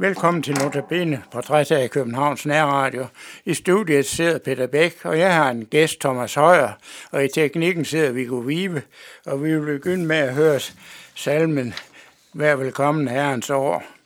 Velkommen til Notabene, portræt af Københavns Nærradio. I studiet sidder Peter Bæk, og jeg har en gæst, Thomas Højer, og i teknikken sidder Viggo Vive, og vi vil begynde med at høre salmen Vær velkommen herrens år.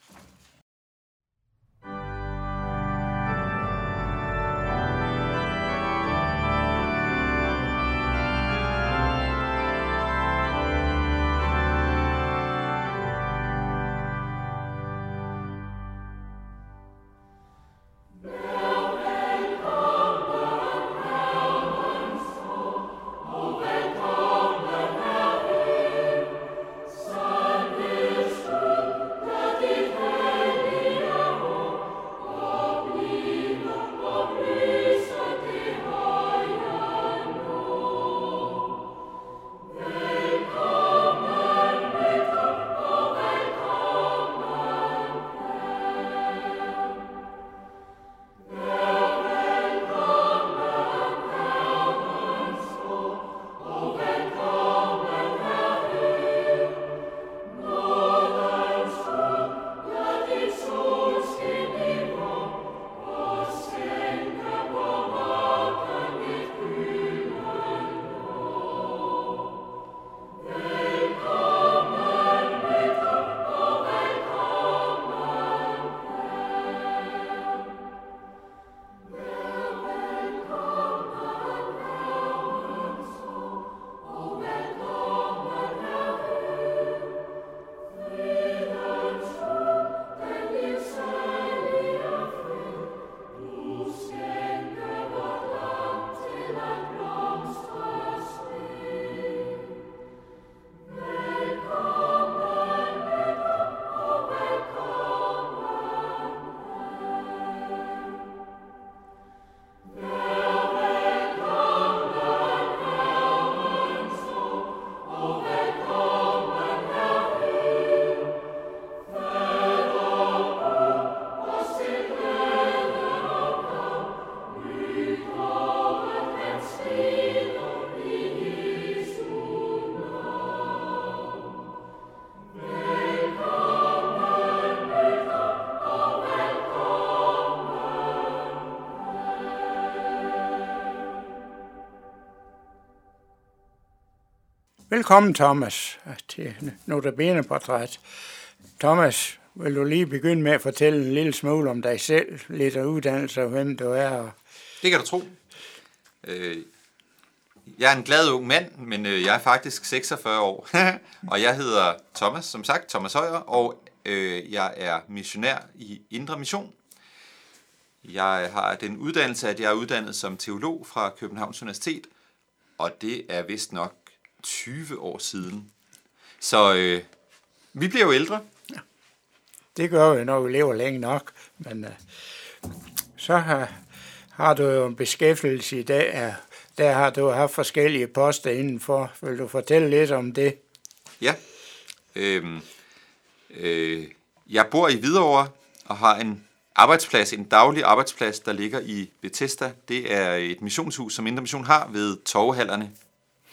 Velkommen, Thomas, til Notabene Portræt. Thomas, vil du lige begynde med at fortælle en lille smule om dig selv, lidt af uddannelse og hvem du er? Det kan du tro. Øh, jeg er en glad ung mand, men øh, jeg er faktisk 46 år, og jeg hedder Thomas, som sagt, Thomas Højer, og øh, jeg er missionær i Indre Mission. Jeg har den uddannelse, at jeg er uddannet som teolog fra Københavns Universitet, og det er vist nok 20 år siden. Så øh, vi bliver jo ældre. Ja. Det gør vi, når vi lever længe nok. Men øh, så har, har du jo en beskæftigelse i dag. Ja, der har du haft forskellige poster indenfor. Vil du fortælle lidt om det? Ja. Øhm, øh, jeg bor i Hvidovre og har en arbejdsplads, en daglig arbejdsplads, der ligger i Bethesda. Det er et missionshus, som Indre Mission har ved torvehallerne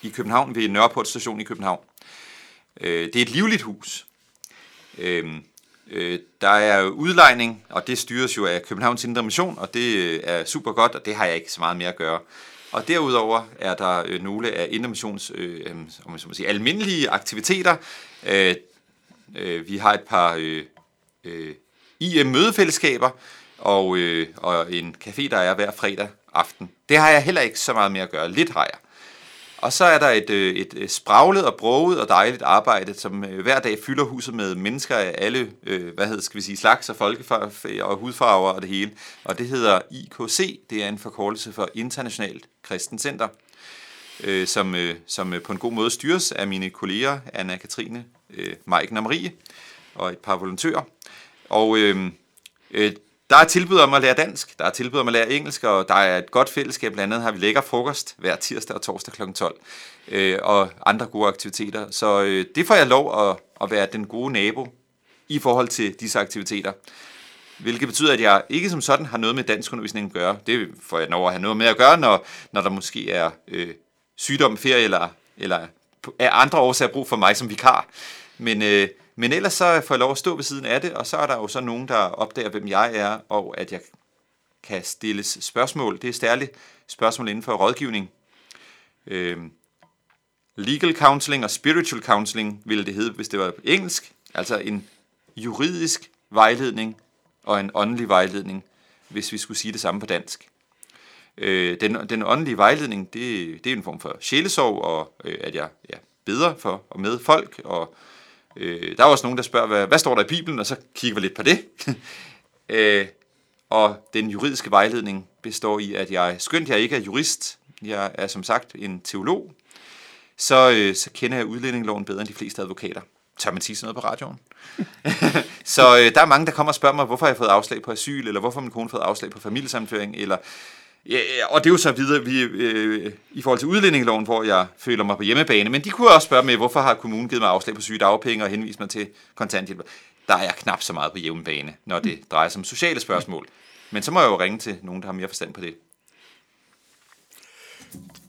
i København, ved Nørreport station i København. Øh, det er et livligt hus. Øh, øh, der er udlejning, og det styres jo af Københavns Indre Mission, og det øh, er super godt, og det har jeg ikke så meget mere at gøre. Og derudover er der øh, nogle af Indre Missions øh, øhm, om man sige, almindelige aktiviteter. Øh, øh, vi har et par øh, øh, IM-mødefællesskaber, og, øh, og en café, der er hver fredag aften. Det har jeg heller ikke så meget mere at gøre. Lidt har jeg. Og så er der et, øh, et, øh, spraglet og broget og dejligt arbejde, som øh, hver dag fylder huset med mennesker af alle, hvad hedder, skal vi sige, slags og folkefarver og hudfarver og det hele. Og det hedder IKC, det er en forkortelse for Internationalt Kristen Center, som, som på en god måde styres af mine kolleger, Anna-Katrine, Maiken og Marie, og et par volontører. Og øh, der er tilbud om at lære dansk, der er tilbud om at lære engelsk, og der er et godt fællesskab. Blandt andet har vi lækker frokost hver tirsdag og torsdag kl. 12, øh, og andre gode aktiviteter. Så øh, det får jeg lov at, at være den gode nabo i forhold til disse aktiviteter. Hvilket betyder, at jeg ikke som sådan har noget med dansk undervisning at gøre. Det får jeg lov at have noget med at gøre, når, når der måske er øh, sygdom, ferie eller, eller af andre årsager brug for mig som vikar. Men, øh, men ellers så får jeg lov at stå ved siden af det, og så er der jo så nogen, der opdager, hvem jeg er, og at jeg kan stilles spørgsmål. Det er særligt spørgsmål inden for rådgivning. Øh, legal counseling og spiritual counseling ville det hedde, hvis det var engelsk. Altså en juridisk vejledning og en åndelig vejledning, hvis vi skulle sige det samme på dansk. Øh, den, den åndelige vejledning, det, det er en form for sjælesorg, og øh, at jeg ja, beder for og med folk, og øh, Øh, der er også nogen, der spørger, hvad, hvad står der i Bibelen, og så kigger vi lidt på det. øh, og den juridiske vejledning består i, at jeg, skønt jeg ikke er jurist, jeg er som sagt en teolog, så, øh, så kender jeg udlændingeloven bedre end de fleste advokater. Tør man sige sådan noget på radioen? så øh, der er mange, der kommer og spørger mig, hvorfor har jeg fået afslag på asyl, eller hvorfor har min kone fået afslag på familiesammenføring, eller Ja, og det er jo så videre vi, øh, i forhold til udlændingeloven, hvor jeg føler mig på hjemmebane. Men de kunne også spørge mig, hvorfor har kommunen givet mig afslag på sygedagpenge og henvist mig til kontanthjælp. Der er jeg knap så meget på hjemmebane, når det drejer sig om sociale spørgsmål. Men så må jeg jo ringe til nogen, der har mere forstand på det.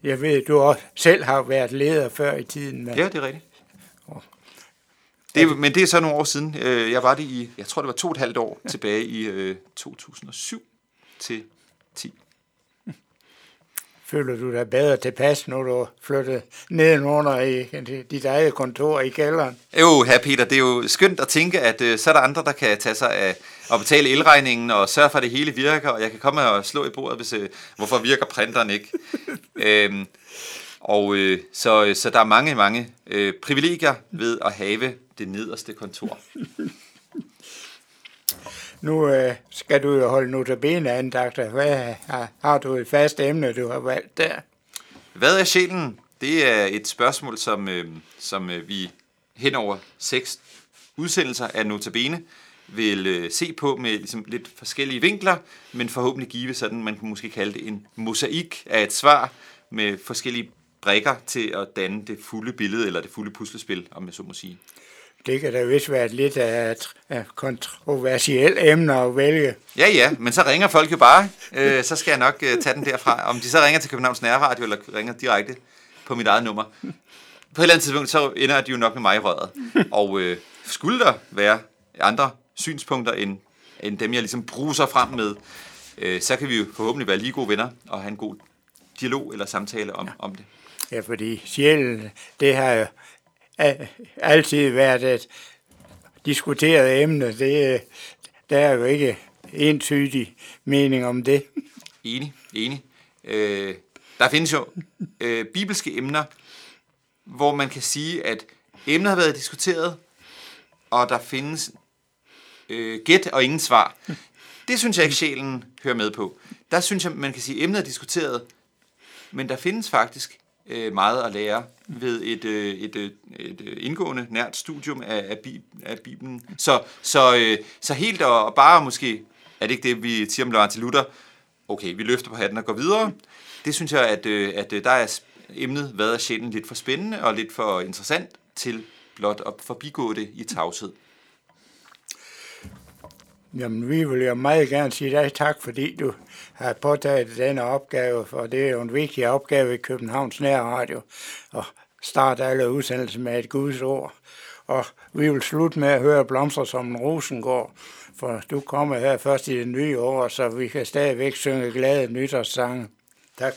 Jeg ved, du også selv har været leder før i tiden. Men... Ja, det er rigtigt. Det, men det er så nogle år siden. Øh, jeg var det i, jeg tror det var to og et halvt år tilbage i 2007 øh, til 10. Føler du dig bedre tilpas, når du flyttet nedenunder i dit eget kontor i kælderen? Jo, her Peter, det er jo skønt at tænke, at uh, så er der andre, der kan tage sig af at betale elregningen og sørge for, at det hele virker, og jeg kan komme og slå i bordet, hvis, uh, hvorfor virker printeren ikke. øhm, og uh, så, så der er mange, mange uh, privilegier ved at have det nederste kontor. Nu øh, skal du jo holde notabene andagter. Hvad har, har du et fast emne, du har valgt der? Hvad er sjælen? Det er et spørgsmål, som, øh, som øh, vi hen over seks udsendelser af Notabene vil øh, se på med ligesom, lidt forskellige vinkler, men forhåbentlig give sådan, man kan måske kalde det en mosaik af et svar med forskellige brækker til at danne det fulde billede, eller det fulde puslespil, om jeg så må sige. Det kan da vist være lidt af et kontroversielt emne at vælge. Ja, ja, men så ringer folk jo bare. Øh, så skal jeg nok øh, tage den derfra. Om de så ringer til Københavns Nærradio, eller ringer direkte på mit eget nummer. På et eller andet tidspunkt, så ender de jo nok med mig i røret. Og øh, skulle der være andre synspunkter, end, end dem, jeg ligesom bruser frem med, øh, så kan vi jo forhåbentlig være lige gode venner og have en god dialog eller samtale om, ja. om det. Ja, fordi sjælen, det har jo altid været et diskuteret emne. Det, der er jo ikke entydig mening om det. Enig, enig. Øh, der findes jo øh, bibelske emner, hvor man kan sige, at emnet har været diskuteret, og der findes øh, gæt og ingen svar. Det synes jeg ikke, sjælen hører med på. Der synes jeg, man kan sige, at emnet er diskuteret, men der findes faktisk øh, meget at lære ved et, øh, et, øh, et, øh, indgående nært studium af, af, af Bibelen. Så, så, øh, så helt og, bare måske, er det ikke det, vi siger om Martin Luther, okay, vi løfter på hatten og går videre. Det synes jeg, at, øh, at øh, der er emnet hvad er sjælen lidt for spændende og lidt for interessant til blot at forbigå det i tavshed. Jamen, vi vil jo meget gerne sige dig tak, fordi du har påtaget denne opgave, for det er jo en vigtig opgave i Københavns Nærradio, at starte alle udsendelser med et Guds ord. Og vi vil slutte med at høre Blomster som en rosengård, for du kommer her først i det nye år, så vi kan stadigvæk synge glade nytårssange. Tak.